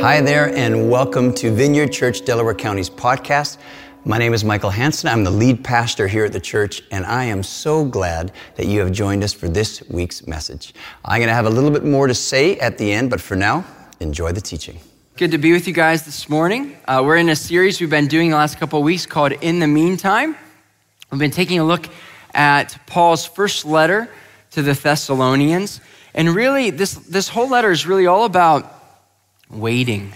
Hi there, and welcome to Vineyard Church Delaware County's podcast. My name is Michael Hanson. I'm the lead pastor here at the church, and I am so glad that you have joined us for this week's message. I'm going to have a little bit more to say at the end, but for now, enjoy the teaching. Good to be with you guys this morning. Uh, we're in a series we've been doing the last couple of weeks called In the Meantime. We've been taking a look at Paul's first letter to the Thessalonians. And really, this, this whole letter is really all about waiting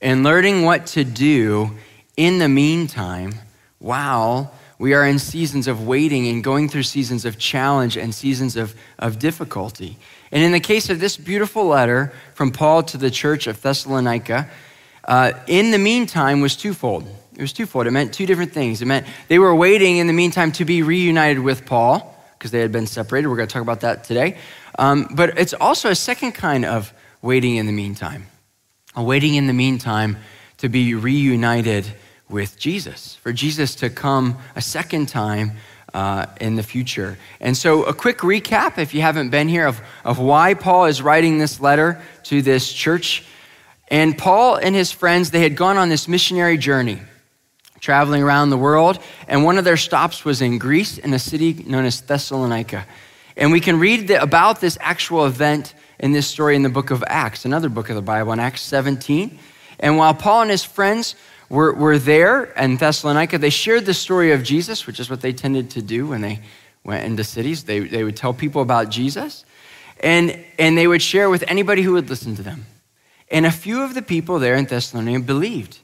and learning what to do in the meantime while we are in seasons of waiting and going through seasons of challenge and seasons of, of difficulty. And in the case of this beautiful letter from Paul to the church of Thessalonica, uh, in the meantime was twofold. It was twofold. It meant two different things. It meant they were waiting in the meantime to be reunited with Paul because they had been separated. We're going to talk about that today. Um, but it's also a second kind of waiting in the meantime waiting in the meantime to be reunited with Jesus, for Jesus to come a second time uh, in the future. And so, a quick recap, if you haven't been here, of, of why Paul is writing this letter to this church. And Paul and his friends, they had gone on this missionary journey, traveling around the world. And one of their stops was in Greece, in a city known as Thessalonica. And we can read about this actual event in this story in the book of Acts, another book of the Bible, in Acts 17. And while Paul and his friends were, were there in Thessalonica, they shared the story of Jesus, which is what they tended to do when they went into cities. They, they would tell people about Jesus, and, and they would share with anybody who would listen to them. And a few of the people there in Thessalonica believed.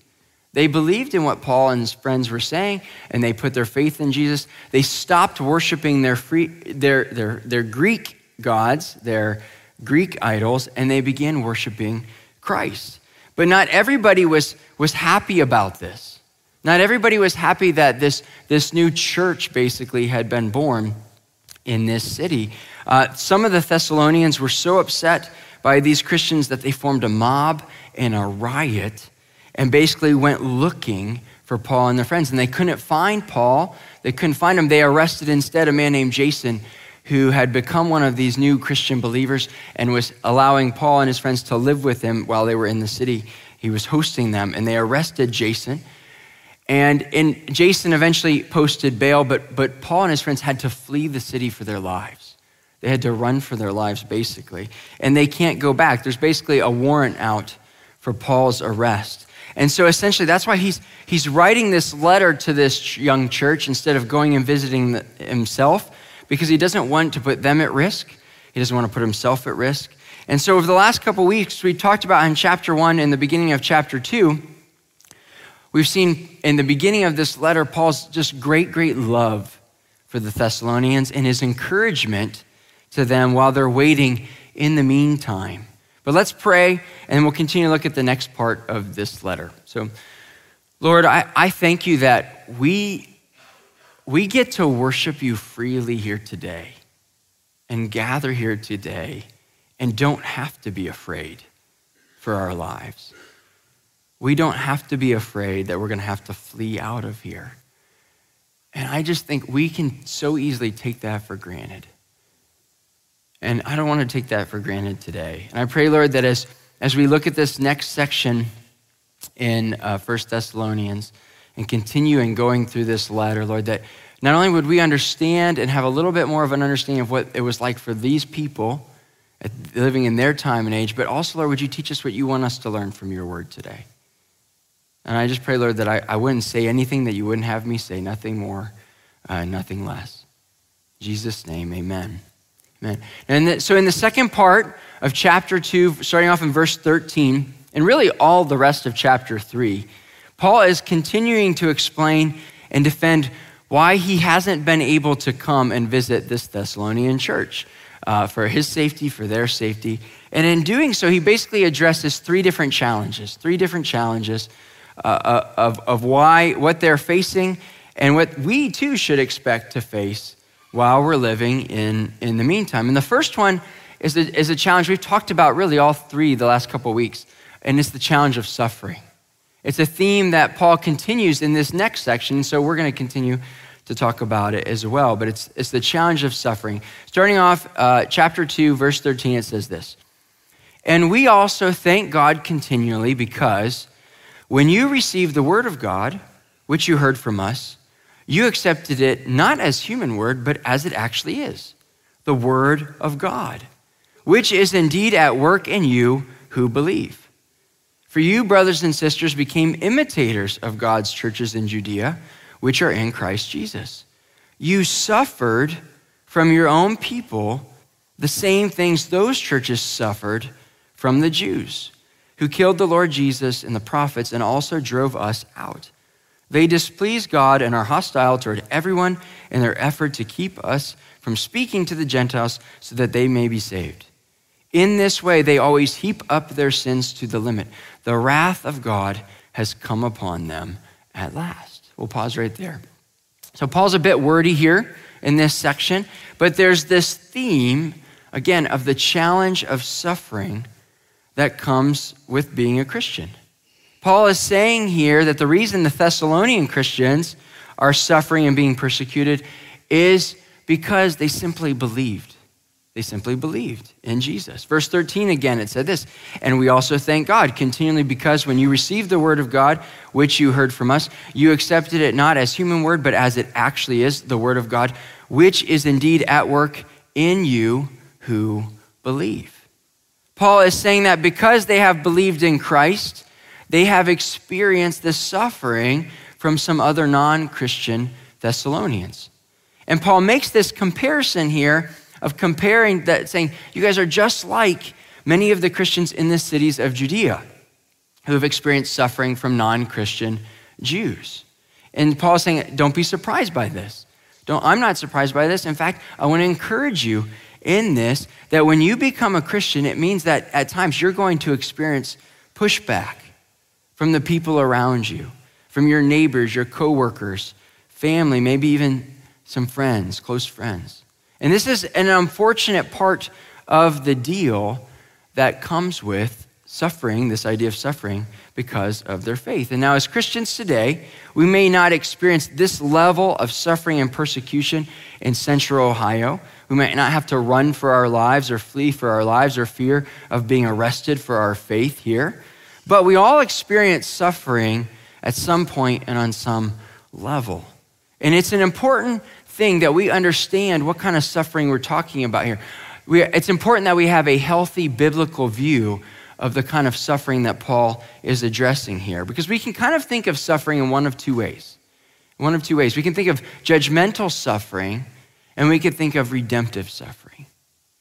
They believed in what Paul and his friends were saying, and they put their faith in Jesus. They stopped worshiping their, free, their, their, their Greek gods, their Greek idols and they began worshiping Christ. But not everybody was, was happy about this. Not everybody was happy that this, this new church basically had been born in this city. Uh, some of the Thessalonians were so upset by these Christians that they formed a mob and a riot and basically went looking for Paul and their friends. And they couldn't find Paul, they couldn't find him. They arrested instead a man named Jason who had become one of these new Christian believers and was allowing Paul and his friends to live with him while they were in the city. He was hosting them, and they arrested Jason. And Jason eventually posted bail, but, but Paul and his friends had to flee the city for their lives. They had to run for their lives, basically. And they can't go back. There's basically a warrant out for Paul's arrest. And so essentially, that's why he's, he's writing this letter to this young church instead of going and visiting the, himself because he doesn't want to put them at risk. He doesn't want to put himself at risk. And so, over the last couple weeks, we talked about in chapter one and the beginning of chapter two, we've seen in the beginning of this letter Paul's just great, great love for the Thessalonians and his encouragement to them while they're waiting in the meantime. But let's pray, and we'll continue to look at the next part of this letter. So, Lord, I, I thank you that we we get to worship you freely here today and gather here today and don't have to be afraid for our lives. We don't have to be afraid that we're going to have to flee out of here. And I just think we can so easily take that for granted. And I don't want to take that for granted today. And I pray, Lord, that as, as we look at this next section in uh, 1 Thessalonians, and continue in going through this letter, Lord, that not only would we understand and have a little bit more of an understanding of what it was like for these people living in their time and age, but also, Lord, would you teach us what you want us to learn from your word today? And I just pray, Lord, that I, I wouldn't say anything that you wouldn't have me say, nothing more, uh, nothing less. In Jesus' name, amen. Amen. And the, so, in the second part of chapter 2, starting off in verse 13, and really all the rest of chapter 3, Paul is continuing to explain and defend why he hasn't been able to come and visit this Thessalonian church uh, for his safety, for their safety. And in doing so, he basically addresses three different challenges, three different challenges uh, uh of, of why, what they're facing, and what we too should expect to face while we're living in, in the meantime. And the first one is a, is a challenge we've talked about really all three the last couple of weeks, and it's the challenge of suffering. It's a theme that Paul continues in this next section, so we're going to continue to talk about it as well. But it's, it's the challenge of suffering. Starting off, uh, chapter 2, verse 13, it says this And we also thank God continually because when you received the word of God, which you heard from us, you accepted it not as human word, but as it actually is the word of God, which is indeed at work in you who believe. For you, brothers and sisters, became imitators of God's churches in Judea, which are in Christ Jesus. You suffered from your own people the same things those churches suffered from the Jews, who killed the Lord Jesus and the prophets and also drove us out. They displease God and are hostile toward everyone in their effort to keep us from speaking to the Gentiles so that they may be saved. In this way, they always heap up their sins to the limit. The wrath of God has come upon them at last. We'll pause right there. So, Paul's a bit wordy here in this section, but there's this theme, again, of the challenge of suffering that comes with being a Christian. Paul is saying here that the reason the Thessalonian Christians are suffering and being persecuted is because they simply believed. They simply believed in Jesus. Verse 13 again, it said this, and we also thank God continually because when you received the word of God, which you heard from us, you accepted it not as human word, but as it actually is, the word of God, which is indeed at work in you who believe. Paul is saying that because they have believed in Christ, they have experienced the suffering from some other non Christian Thessalonians. And Paul makes this comparison here of comparing that, saying, You guys are just like many of the Christians in the cities of Judea who have experienced suffering from non Christian Jews. And Paul is saying, Don't be surprised by this. Don't, I'm not surprised by this. In fact, I want to encourage you in this that when you become a Christian, it means that at times you're going to experience pushback from the people around you, from your neighbors, your coworkers, family, maybe even some friends, close friends. And this is an unfortunate part of the deal that comes with suffering, this idea of suffering because of their faith. And now, as Christians today, we may not experience this level of suffering and persecution in central Ohio. We might not have to run for our lives or flee for our lives or fear of being arrested for our faith here. But we all experience suffering at some point and on some level. And it's an important thing that we understand what kind of suffering we're talking about here. We, it's important that we have a healthy biblical view of the kind of suffering that Paul is addressing here. Because we can kind of think of suffering in one of two ways. One of two ways. We can think of judgmental suffering, and we can think of redemptive suffering.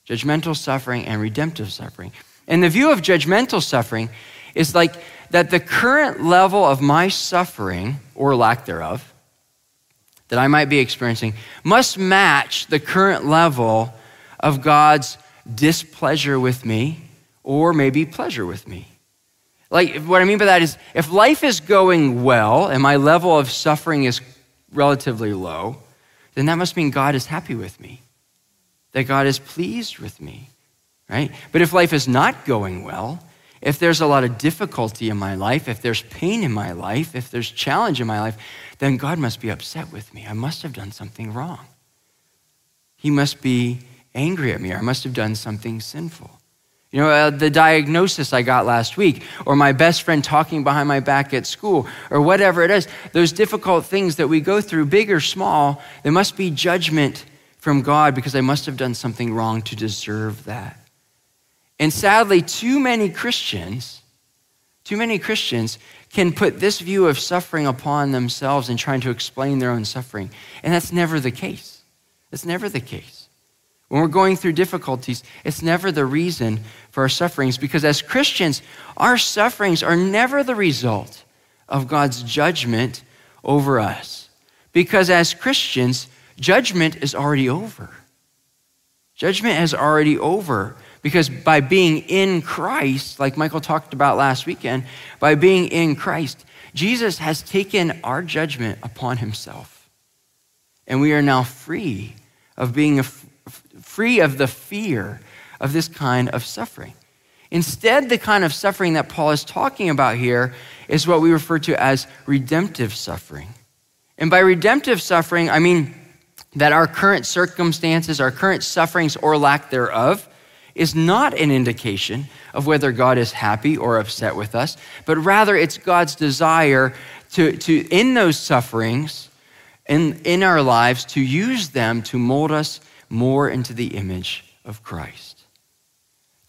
Judgmental suffering and redemptive suffering. And the view of judgmental suffering is like that the current level of my suffering, or lack thereof, that I might be experiencing, must match the current level of God's displeasure with me, or maybe pleasure with me. Like, what I mean by that is if life is going well and my level of suffering is relatively low, then that must mean God is happy with me, that God is pleased with me, right? But if life is not going well, if there's a lot of difficulty in my life, if there's pain in my life, if there's challenge in my life, then God must be upset with me. I must have done something wrong. He must be angry at me, or I must have done something sinful. You know, uh, the diagnosis I got last week, or my best friend talking behind my back at school, or whatever it is, those difficult things that we go through, big or small, there must be judgment from God because I must have done something wrong to deserve that. And sadly, too many Christians, too many Christians can put this view of suffering upon themselves and trying to explain their own suffering. And that's never the case. That's never the case. When we're going through difficulties, it's never the reason for our sufferings because as Christians, our sufferings are never the result of God's judgment over us. Because as Christians, judgment is already over. Judgment is already over. Because by being in Christ, like Michael talked about last weekend, by being in Christ, Jesus has taken our judgment upon himself. And we are now free of being free of the fear of this kind of suffering. Instead, the kind of suffering that Paul is talking about here is what we refer to as redemptive suffering. And by redemptive suffering, I mean that our current circumstances, our current sufferings or lack thereof, is not an indication of whether God is happy or upset with us, but rather it's God's desire to, to in those sufferings, in, in our lives, to use them to mold us more into the image of Christ.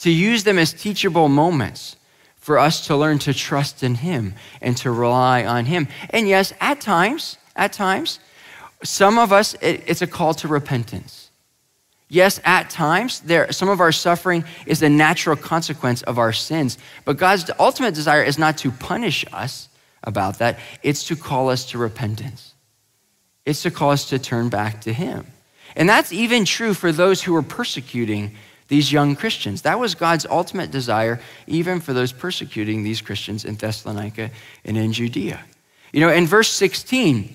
To use them as teachable moments for us to learn to trust in Him and to rely on Him. And yes, at times, at times, some of us, it, it's a call to repentance. Yes, at times, there, some of our suffering is a natural consequence of our sins, but God's ultimate desire is not to punish us about that, it's to call us to repentance. It's to call us to turn back to Him. And that's even true for those who were persecuting these young Christians. That was God's ultimate desire, even for those persecuting these Christians in Thessalonica and in Judea. You know, in verse 16,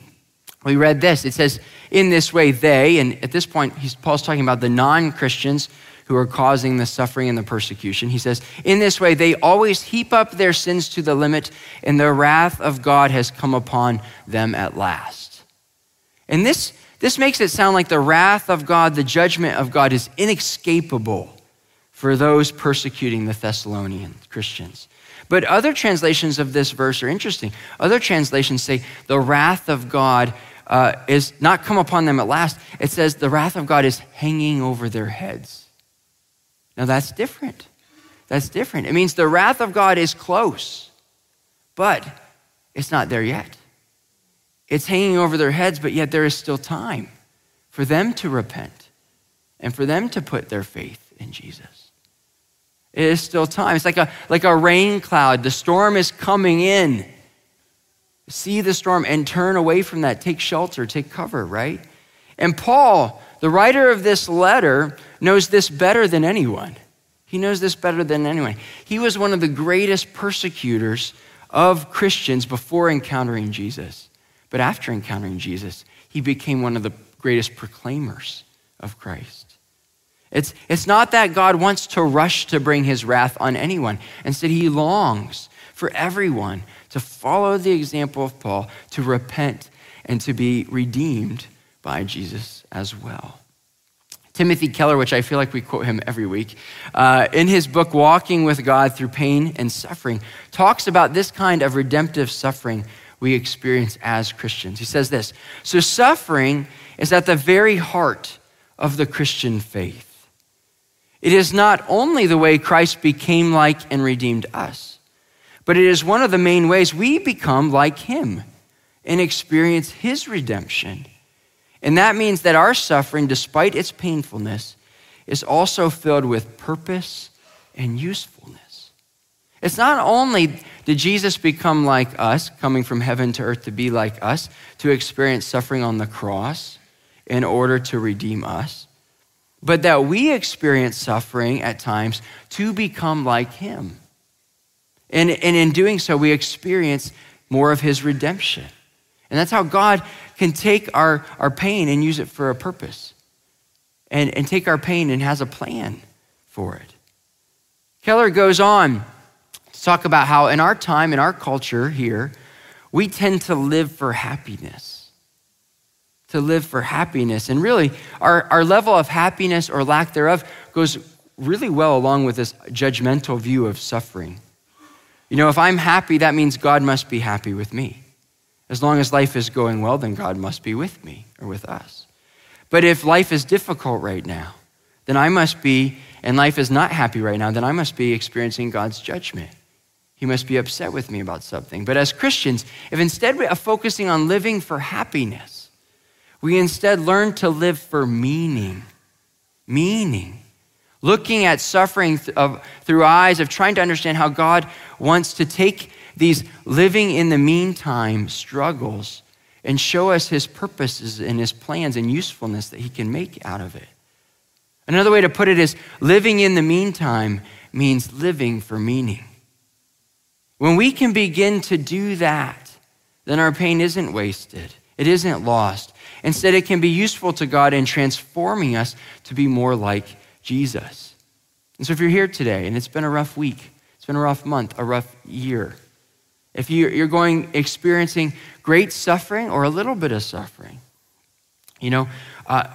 we read this. It says, In this way, they, and at this point, Paul's talking about the non Christians who are causing the suffering and the persecution. He says, In this way, they always heap up their sins to the limit, and the wrath of God has come upon them at last. And this this makes it sound like the wrath of God, the judgment of God, is inescapable for those persecuting the Thessalonian Christians. But other translations of this verse are interesting. Other translations say the wrath of God uh, is not come upon them at last. It says the wrath of God is hanging over their heads. Now that's different. That's different. It means the wrath of God is close, but it's not there yet. It's hanging over their heads, but yet there is still time for them to repent and for them to put their faith in Jesus. It is still time. It's like a, like a rain cloud. The storm is coming in. See the storm and turn away from that. Take shelter, take cover, right? And Paul, the writer of this letter, knows this better than anyone. He knows this better than anyone. He was one of the greatest persecutors of Christians before encountering Jesus. But after encountering Jesus, he became one of the greatest proclaimers of Christ. It's, it's not that God wants to rush to bring his wrath on anyone. Instead, he longs for everyone to follow the example of Paul, to repent, and to be redeemed by Jesus as well. Timothy Keller, which I feel like we quote him every week, uh, in his book, Walking with God Through Pain and Suffering, talks about this kind of redemptive suffering we experience as Christians. He says this So, suffering is at the very heart of the Christian faith. It is not only the way Christ became like and redeemed us, but it is one of the main ways we become like him and experience his redemption. And that means that our suffering, despite its painfulness, is also filled with purpose and usefulness. It's not only did Jesus become like us, coming from heaven to earth to be like us, to experience suffering on the cross in order to redeem us, but that we experience suffering at times to become like him. And, and in doing so, we experience more of his redemption. And that's how God can take our, our pain and use it for a purpose, and, and take our pain and has a plan for it. Keller goes on to talk about how in our time, in our culture here, we tend to live for happiness. To live for happiness. And really, our, our level of happiness or lack thereof goes really well along with this judgmental view of suffering. You know, if I'm happy, that means God must be happy with me. As long as life is going well, then God must be with me or with us. But if life is difficult right now, then I must be, and life is not happy right now, then I must be experiencing God's judgment. He must be upset with me about something. But as Christians, if instead of focusing on living for happiness, we instead learn to live for meaning, meaning, looking at suffering through eyes of trying to understand how God wants to take these living in the meantime struggles and show us his purposes and his plans and usefulness that he can make out of it. Another way to put it is living in the meantime means living for meaning. When we can begin to do that, then our pain isn't wasted, it isn't lost. Instead, it can be useful to God in transforming us to be more like Jesus. And so, if you're here today and it's been a rough week, it's been a rough month, a rough year, if you're going experiencing great suffering or a little bit of suffering, you know, uh,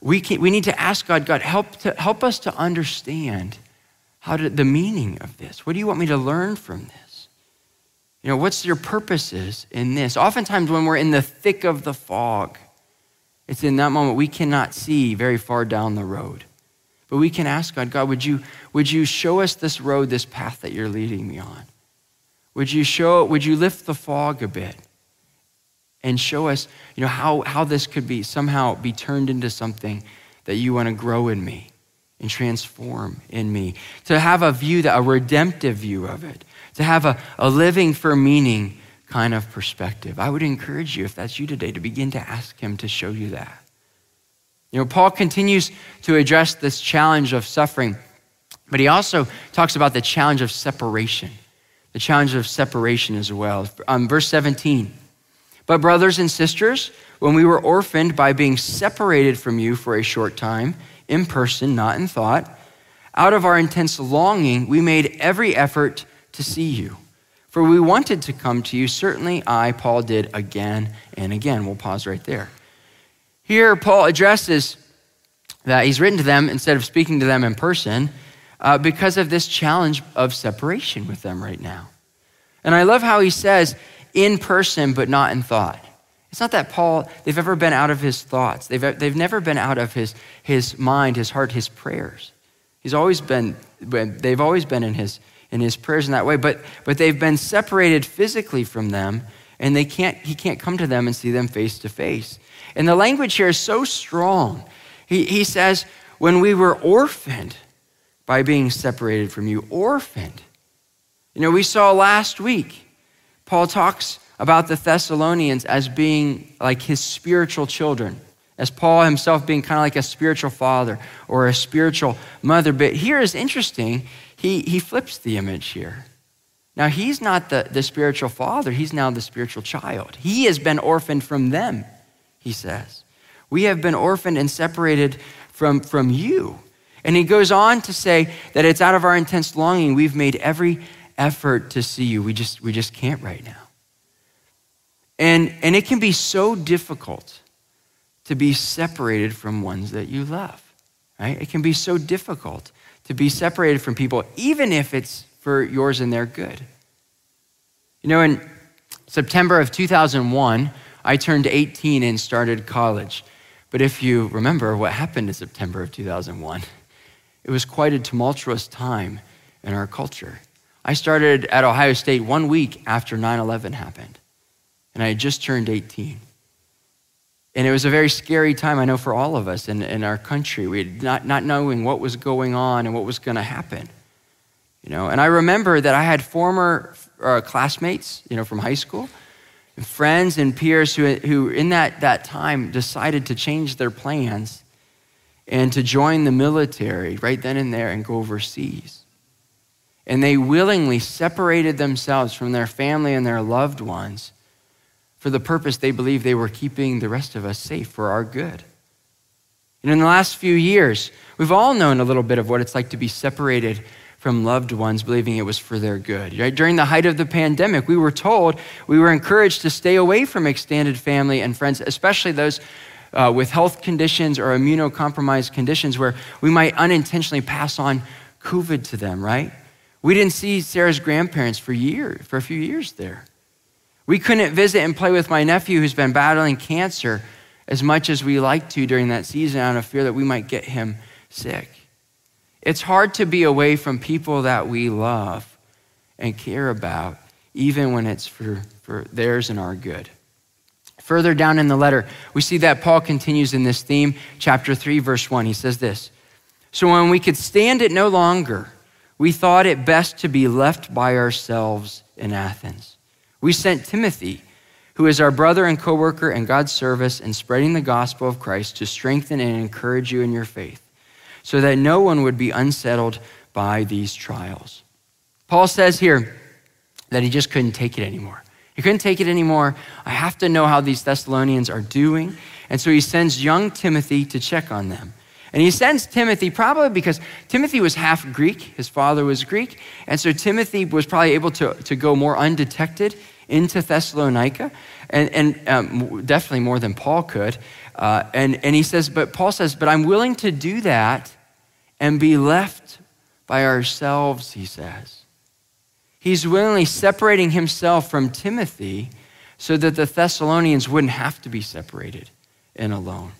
we, can, we need to ask God, God, help, to, help us to understand how to, the meaning of this. What do you want me to learn from this? You know, what's your purposes in this? Oftentimes, when we're in the thick of the fog, it's in that moment we cannot see very far down the road. But we can ask God, God, would you, would you show us this road, this path that you're leading me on? Would you show, would you lift the fog a bit and show us, you know, how, how this could be somehow be turned into something that you want to grow in me and transform in me? To have a view, that a redemptive view of it, to have a, a living for meaning kind of perspective. I would encourage you, if that's you today, to begin to ask him to show you that. You know, Paul continues to address this challenge of suffering, but he also talks about the challenge of separation, the challenge of separation as well. Um, verse 17. But, brothers and sisters, when we were orphaned by being separated from you for a short time, in person, not in thought, out of our intense longing, we made every effort to see you. For we wanted to come to you. Certainly, I, Paul, did again and again. We'll pause right there. Here, Paul addresses that he's written to them instead of speaking to them in person uh, because of this challenge of separation with them right now. And I love how he says, in person, but not in thought. It's not that Paul, they've ever been out of his thoughts. They've, they've never been out of his, his mind, his heart, his prayers. He's always been, they've always been in his, in his prayers in that way, but, but they've been separated physically from them, and they can't, he can't come to them and see them face to face. And the language here is so strong. He, he says, when we were orphaned by being separated from you, orphaned. You know, we saw last week, Paul talks about the Thessalonians as being like his spiritual children, as Paul himself being kind of like a spiritual father or a spiritual mother. But here is interesting, he, he flips the image here. Now, he's not the, the spiritual father, he's now the spiritual child. He has been orphaned from them he says. We have been orphaned and separated from, from you. And he goes on to say that it's out of our intense longing we've made every effort to see you. We just, we just can't right now. And, and it can be so difficult to be separated from ones that you love, right? It can be so difficult to be separated from people, even if it's for yours and their good. You know, in September of 2001, I turned 18 and started college. But if you remember what happened in September of 2001, it was quite a tumultuous time in our culture. I started at Ohio State one week after 9 11 happened, and I had just turned 18. And it was a very scary time, I know, for all of us in, in our country. We had not, not knowing what was going on and what was going to happen. You know, and I remember that I had former uh, classmates, you know, from high school friends and peers who, who in that, that time decided to change their plans and to join the military right then and there and go overseas. And they willingly separated themselves from their family and their loved ones for the purpose they believed they were keeping the rest of us safe for our good. And in the last few years, we've all known a little bit of what it's like to be separated from loved ones, believing it was for their good. Right? During the height of the pandemic, we were told, we were encouraged to stay away from extended family and friends, especially those uh, with health conditions or immunocompromised conditions where we might unintentionally pass on COVID to them, right? We didn't see Sarah's grandparents for years, for a few years there. We couldn't visit and play with my nephew who's been battling cancer as much as we like to during that season out of fear that we might get him sick. It's hard to be away from people that we love and care about, even when it's for, for theirs and our good. Further down in the letter, we see that Paul continues in this theme, chapter 3, verse 1. He says this So when we could stand it no longer, we thought it best to be left by ourselves in Athens. We sent Timothy, who is our brother and co worker in God's service in spreading the gospel of Christ, to strengthen and encourage you in your faith so that no one would be unsettled by these trials. Paul says here that he just couldn't take it anymore. He couldn't take it anymore. I have to know how these Thessalonians are doing. And so he sends young Timothy to check on them. And he sends Timothy probably because Timothy was half Greek, his father was Greek, and so Timothy was probably able to, to go more undetected into Thessalonica, and, and um, definitely more than Paul could. Uh, and, and he says, but Paul says, but I'm willing to do that and be left by ourselves, he says. He's willingly separating himself from Timothy so that the Thessalonians wouldn't have to be separated and alone.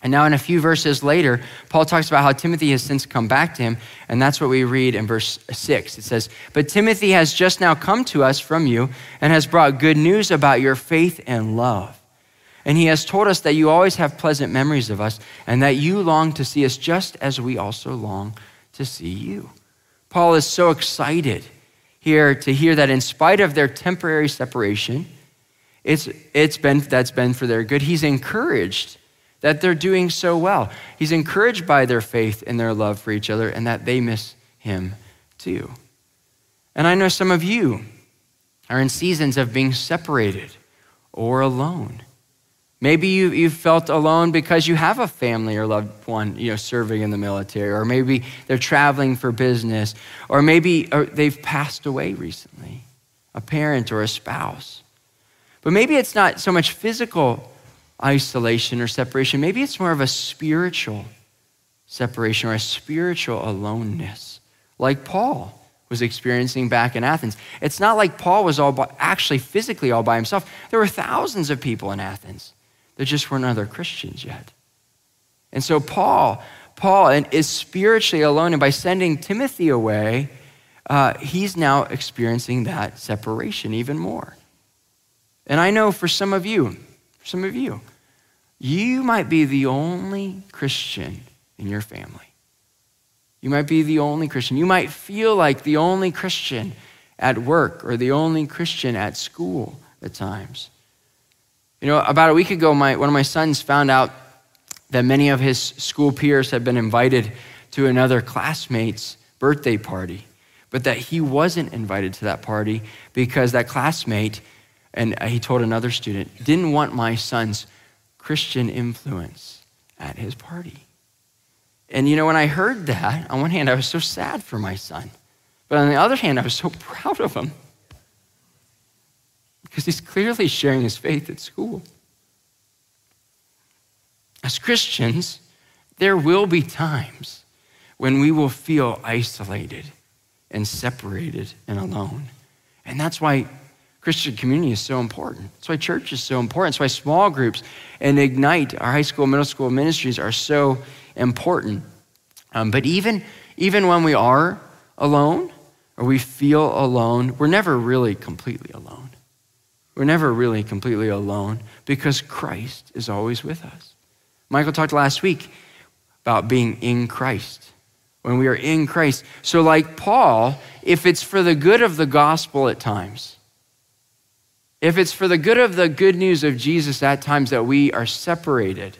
And now, in a few verses later, Paul talks about how Timothy has since come back to him, and that's what we read in verse 6. It says, But Timothy has just now come to us from you and has brought good news about your faith and love. And he has told us that you always have pleasant memories of us and that you long to see us just as we also long to see you. Paul is so excited here to hear that in spite of their temporary separation, it's, it's been, that's been for their good. He's encouraged that they're doing so well. He's encouraged by their faith and their love for each other and that they miss him too. And I know some of you are in seasons of being separated or alone. Maybe you, you felt alone because you have a family or loved one you know, serving in the military, or maybe they're traveling for business, or maybe or they've passed away recently, a parent or a spouse. But maybe it's not so much physical isolation or separation. Maybe it's more of a spiritual separation or a spiritual aloneness, like Paul was experiencing back in Athens. It's not like Paul was all by, actually physically all by himself. There were thousands of people in Athens. There just weren't other Christians yet. And so Paul, Paul is spiritually alone, and by sending Timothy away, uh, he's now experiencing that separation even more. And I know for some of you, for some of you, you might be the only Christian in your family. You might be the only Christian. You might feel like the only Christian at work or the only Christian at school at times. You know, about a week ago, my, one of my sons found out that many of his school peers had been invited to another classmate's birthday party, but that he wasn't invited to that party because that classmate and uh, he told another student, didn't want my son's Christian influence at his party. And you know, when I heard that, on one hand, I was so sad for my son. But on the other hand, I was so proud of him. Because he's clearly sharing his faith at school. As Christians, there will be times when we will feel isolated and separated and alone. And that's why Christian community is so important. That's why church is so important. That's why small groups and Ignite, our high school, middle school ministries, are so important. Um, but even, even when we are alone or we feel alone, we're never really completely alone. We're never really completely alone because Christ is always with us. Michael talked last week about being in Christ. When we are in Christ. So, like Paul, if it's for the good of the gospel at times, if it's for the good of the good news of Jesus at times that we are separated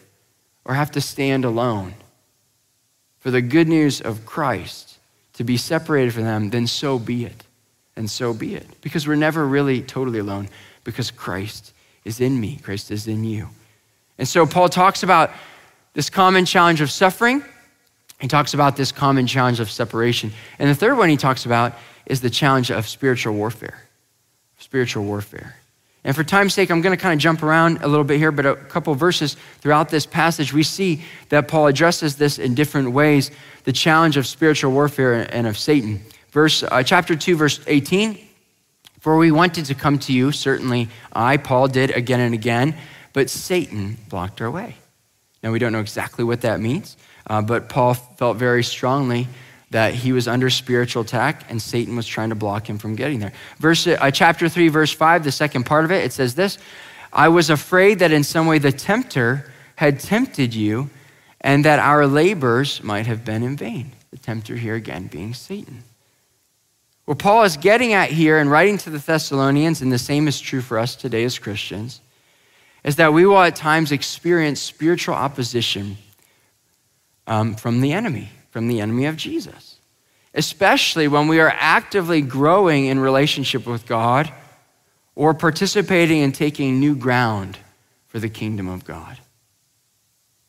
or have to stand alone, for the good news of Christ to be separated from them, then so be it. And so be it. Because we're never really totally alone because Christ is in me, Christ is in you. And so Paul talks about this common challenge of suffering. He talks about this common challenge of separation. And the third one he talks about is the challenge of spiritual warfare. Spiritual warfare. And for time's sake, I'm going to kind of jump around a little bit here, but a couple verses throughout this passage, we see that Paul addresses this in different ways the challenge of spiritual warfare and of Satan. Verse, uh, chapter 2, verse 18 For we wanted to come to you, certainly I, Paul, did again and again, but Satan blocked our way. Now, we don't know exactly what that means, uh, but Paul felt very strongly that he was under spiritual attack and Satan was trying to block him from getting there. Verse, uh, chapter 3, verse 5, the second part of it, it says this I was afraid that in some way the tempter had tempted you and that our labors might have been in vain. The tempter here again being Satan. What Paul is getting at here in writing to the Thessalonians, and the same is true for us today as Christians, is that we will at times experience spiritual opposition um, from the enemy from the enemy of Jesus, especially when we are actively growing in relationship with God or participating in taking new ground for the kingdom of God.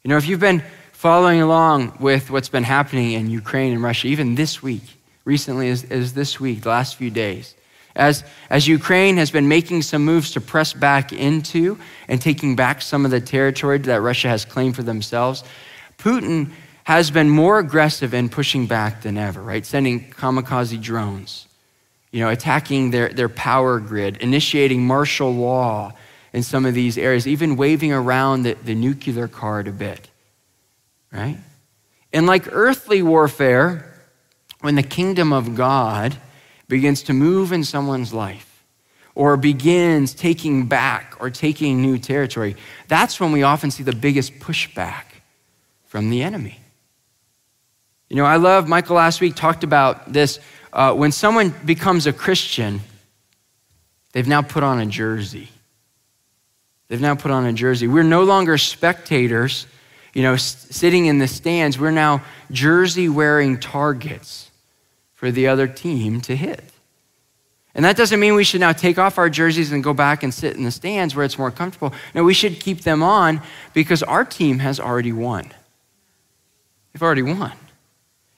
You know, if you've been following along with what's been happening in Ukraine and Russia, even this week, recently as, as this week, the last few days. As, as Ukraine has been making some moves to press back into and taking back some of the territory that Russia has claimed for themselves, Putin has been more aggressive in pushing back than ever, right? Sending kamikaze drones, you know, attacking their, their power grid, initiating martial law in some of these areas, even waving around the, the nuclear card a bit, right? And like earthly warfare, when the kingdom of God begins to move in someone's life or begins taking back or taking new territory, that's when we often see the biggest pushback from the enemy. You know, I love, Michael last week talked about this. Uh, when someone becomes a Christian, they've now put on a jersey. They've now put on a jersey. We're no longer spectators, you know, s- sitting in the stands. We're now jersey wearing targets for the other team to hit. And that doesn't mean we should now take off our jerseys and go back and sit in the stands where it's more comfortable. No, we should keep them on because our team has already won. They've already won.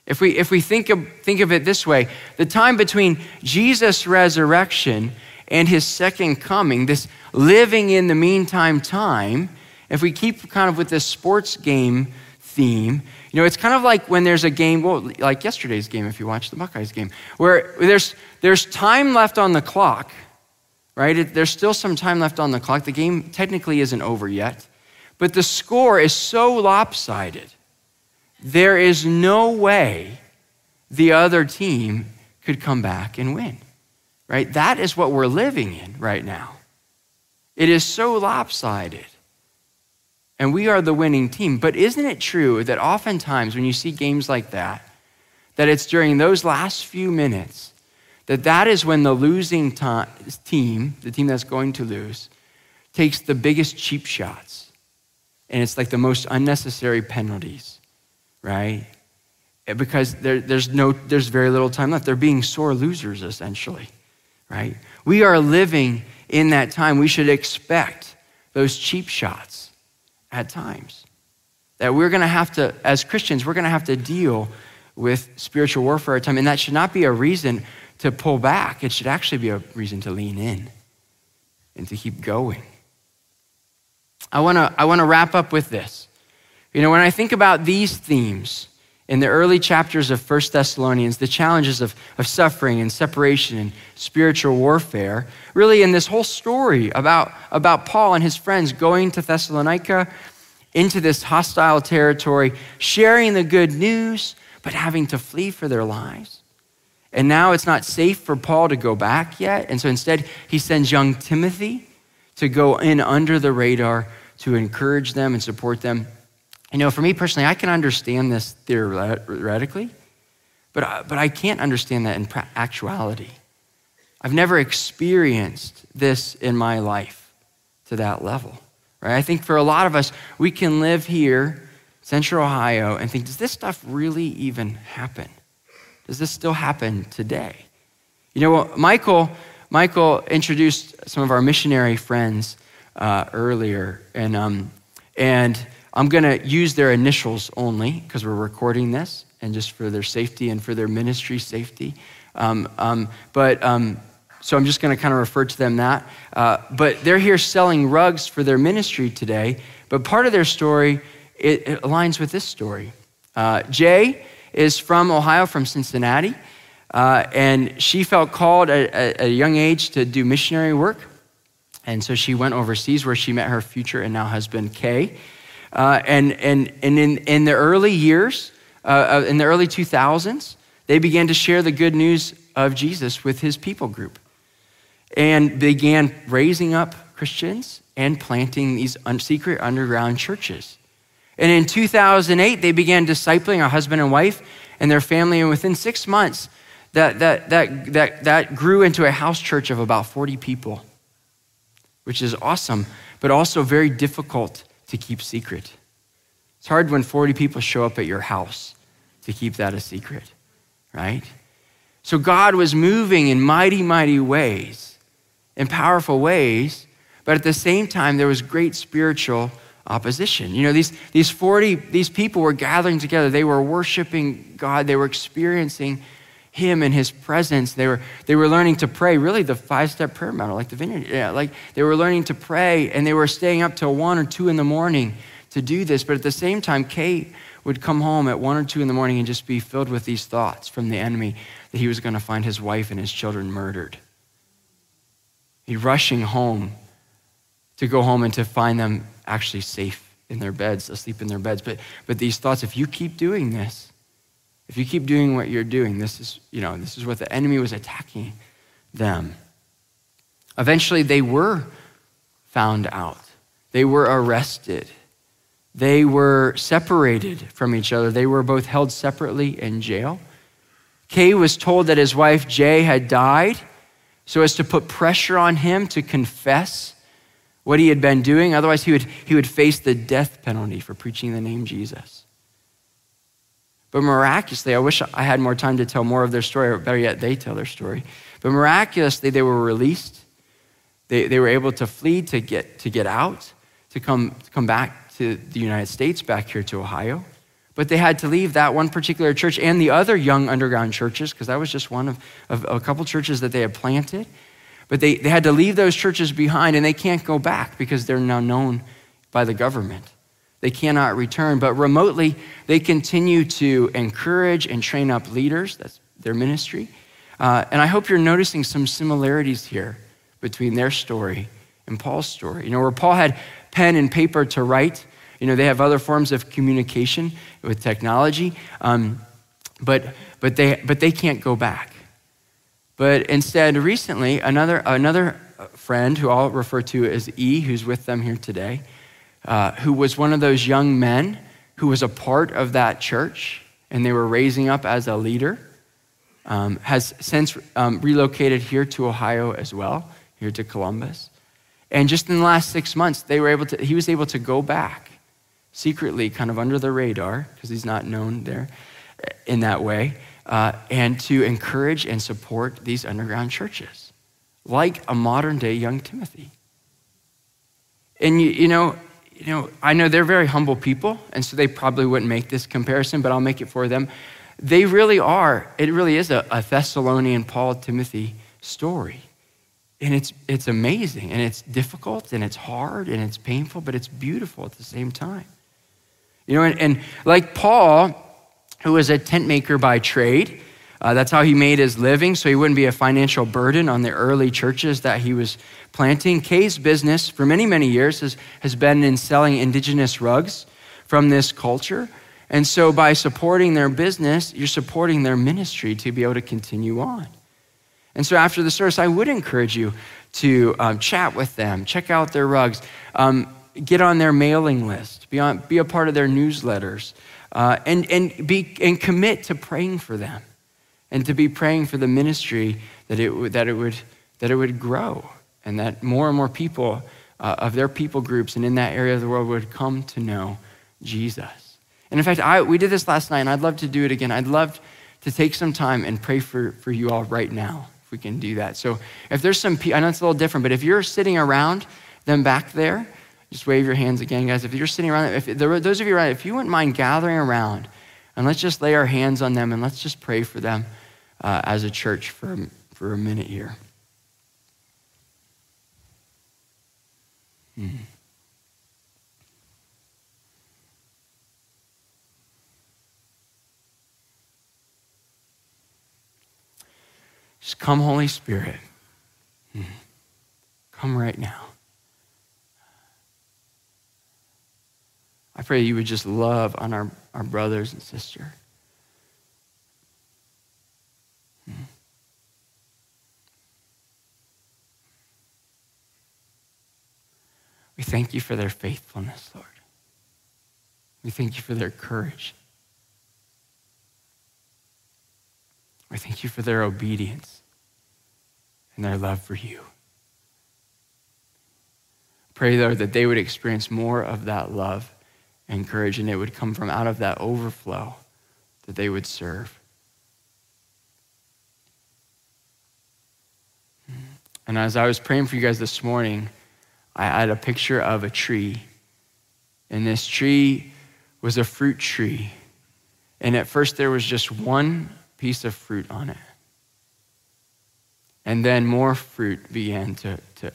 If we, if we think, of, think of it this way, the time between Jesus' resurrection and his second coming, this living in the meantime time, if we keep kind of with this sports game theme, you know, it's kind of like when there's a game, well, like yesterday's game, if you watch the Buckeyes game, where there's, there's time left on the clock, right? It, there's still some time left on the clock. The game technically isn't over yet, but the score is so lopsided. There is no way the other team could come back and win, right? That is what we're living in right now. It is so lopsided and we are the winning team. But isn't it true that oftentimes when you see games like that, that it's during those last few minutes that that is when the losing team, the team that's going to lose, takes the biggest cheap shots. And it's like the most unnecessary penalties, right? Eh, because there, there's, no, there's very little time left. They're being sore losers, essentially, right? We are living in that time. We should expect those cheap shots at times. That we're going to have to, as Christians, we're going to have to deal with spiritual warfare at time. And that should not be a reason to pull back. It should actually be a reason to lean in and to keep going. I want to I want to wrap up with this. You know, when I think about these themes, in the early chapters of First Thessalonians, the challenges of, of suffering and separation and spiritual warfare, really in this whole story about, about Paul and his friends going to Thessalonica into this hostile territory, sharing the good news, but having to flee for their lives. And now it's not safe for Paul to go back yet. And so instead, he sends young Timothy to go in under the radar to encourage them and support them you know, for me personally, I can understand this theoretically, but, I, but I can't understand that in actuality. I've never experienced this in my life to that level, right? I think for a lot of us, we can live here, Central Ohio, and think, does this stuff really even happen? Does this still happen today? You know, Michael, Michael introduced some of our missionary friends uh, earlier, and, um, and I'm going to use their initials only because we're recording this and just for their safety and for their ministry safety. Um, um, but um, so I'm just going to kind of refer to them that. Uh, but they're here selling rugs for their ministry today. But part of their story, it, it aligns with this story. Uh, Jay is from Ohio, from Cincinnati. Uh, and she felt called at, at a young age to do missionary work. And so she went overseas where she met her future and now husband, Kay. Uh, and and, and in, in the early years, uh, in the early 2000s, they began to share the good news of Jesus with his people group and began raising up Christians and planting these secret underground churches. And in 2008, they began discipling a husband and wife and their family. And within six months, that, that, that, that, that grew into a house church of about 40 people, which is awesome, but also very difficult to keep secret. It's hard when 40 people show up at your house to keep that a secret, right? So God was moving in mighty, mighty ways, in powerful ways, but at the same time, there was great spiritual opposition. You know, these, these 40, these people were gathering together. They were worshiping God. They were experiencing him and his presence. They were, they were learning to pray, really the five-step prayer model, like the vineyard. Yeah, like they were learning to pray and they were staying up till one or two in the morning to do this. But at the same time, Kate would come home at one or two in the morning and just be filled with these thoughts from the enemy that he was going to find his wife and his children murdered. He rushing home to go home and to find them actually safe in their beds, asleep in their beds. But, but these thoughts, if you keep doing this, if you keep doing what you're doing, this is, you know, this is what the enemy was attacking them. Eventually, they were found out. They were arrested. They were separated from each other. They were both held separately in jail. Kay was told that his wife Jay had died so as to put pressure on him to confess what he had been doing. Otherwise, he would, he would face the death penalty for preaching the name Jesus. But miraculously, I wish I had more time to tell more of their story, or better yet, they tell their story. But miraculously, they were released. They, they were able to flee, to get, to get out, to come, to come back to the United States, back here to Ohio. But they had to leave that one particular church and the other young underground churches, because that was just one of, of a couple churches that they had planted. But they, they had to leave those churches behind and they can't go back because they're now known by the government. They cannot return, but remotely they continue to encourage and train up leaders. That's their ministry. Uh, and I hope you're noticing some similarities here between their story and Paul's story. You know, where Paul had pen and paper to write, you know, they have other forms of communication with technology, um, but, but, they, but they can't go back. But instead, recently, another, another friend who I'll refer to as E, who's with them here today, uh, who was one of those young men who was a part of that church and they were raising up as a leader, um, has since um, relocated here to Ohio as well, here to Columbus. And just in the last six months, they were able to, he was able to go back secretly, kind of under the radar, because he's not known there in that way, uh, and to encourage and support these underground churches, like a modern day young Timothy. And you, you know, you know, I know they're very humble people, and so they probably wouldn't make this comparison, but I'll make it for them. They really are, it really is a, a Thessalonian Paul Timothy story. And it's, it's amazing, and it's difficult, and it's hard, and it's painful, but it's beautiful at the same time. You know, and, and like Paul, who was a tent maker by trade, uh, that's how he made his living, so he wouldn't be a financial burden on the early churches that he was planting. Kay's business for many, many years has, has been in selling indigenous rugs from this culture. And so by supporting their business, you're supporting their ministry to be able to continue on. And so after the service, I would encourage you to um, chat with them, check out their rugs, um, get on their mailing list, be, on, be a part of their newsletters, uh, and, and, be, and commit to praying for them and to be praying for the ministry that it that it would, that it would grow and that more and more people uh, of their people groups and in that area of the world would come to know Jesus. And in fact, I, we did this last night, and I'd love to do it again. I'd love to take some time and pray for, for you all right now, if we can do that. So if there's some, I know it's a little different, but if you're sitting around them back there, just wave your hands again, guys. If you're sitting around, if there, those of you around, if you wouldn't mind gathering around, and let's just lay our hands on them and let's just pray for them uh, as a church for, for a minute here. Hmm. Just come, Holy Spirit. Hmm. Come right now. I pray you would just love on our, our brothers and sisters. Mm-hmm. We thank you for their faithfulness, Lord. We thank you for their courage. We thank you for their obedience and their love for you. Pray, Lord, that they would experience more of that love and courage, and it would come from out of that overflow that they would serve. And as I was praying for you guys this morning, I had a picture of a tree And this tree was a fruit tree. And at first, there was just one piece of fruit on it. And then more fruit began to, to,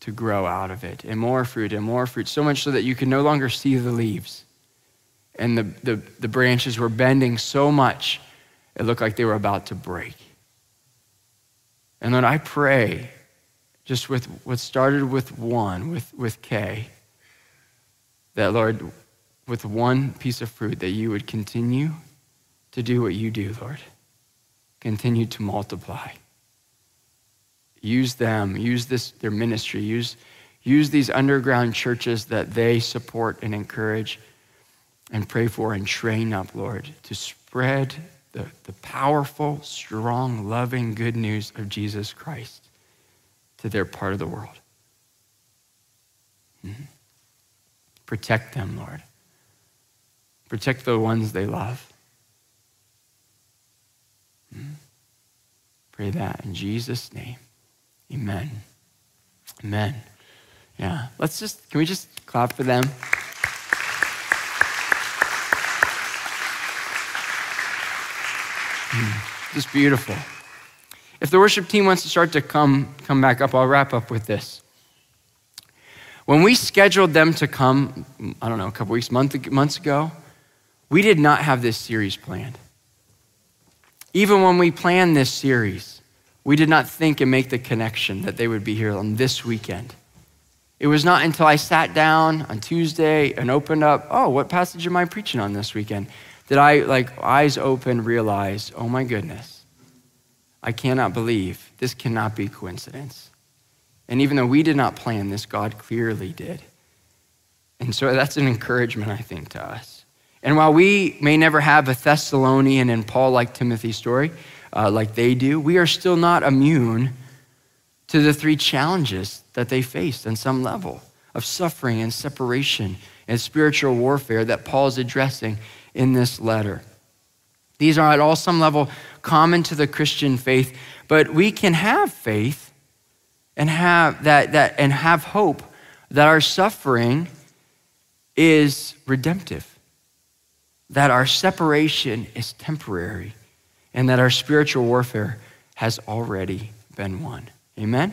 to grow out of it, and more fruit, and more fruit, so much so that you could no longer see the leaves. And the, the, the branches were bending so much, it looked like they were about to break. And then I pray, just with what started with one, with, with K, that Lord, with one piece of fruit, that you would continue to do what you do, Lord. Continue to multiply. Use them, use this, their ministry, use, use these underground churches that they support and encourage and pray for and train up, Lord, to spread the, the powerful, strong, loving good news of Jesus Christ to their part of the world. Mm-hmm. Protect them, Lord. Protect the ones they love. Mm-hmm. Pray that in Jesus' name. Amen. Amen. Yeah. Let's just, can we just clap for them? Hmm. Just beautiful. If the worship team wants to start to come, come back up, I'll wrap up with this. When we scheduled them to come, I don't know, a couple weeks, month, months ago, we did not have this series planned. Even when we planned this series, we did not think and make the connection that they would be here on this weekend. It was not until I sat down on Tuesday and opened up, oh, what passage am I preaching on this weekend? Did I, like, eyes open, realize, oh my goodness, I cannot believe this cannot be coincidence. And even though we did not plan this, God clearly did. And so that's an encouragement, I think, to us. And while we may never have a Thessalonian and Paul like Timothy story, uh, like they do, we are still not immune to the three challenges that they faced on some level of suffering and separation and spiritual warfare that Paul is addressing in this letter. These are at all some level common to the Christian faith, but we can have faith and have that, that and have hope that our suffering is redemptive, that our separation is temporary, and that our spiritual warfare has already been won. Amen?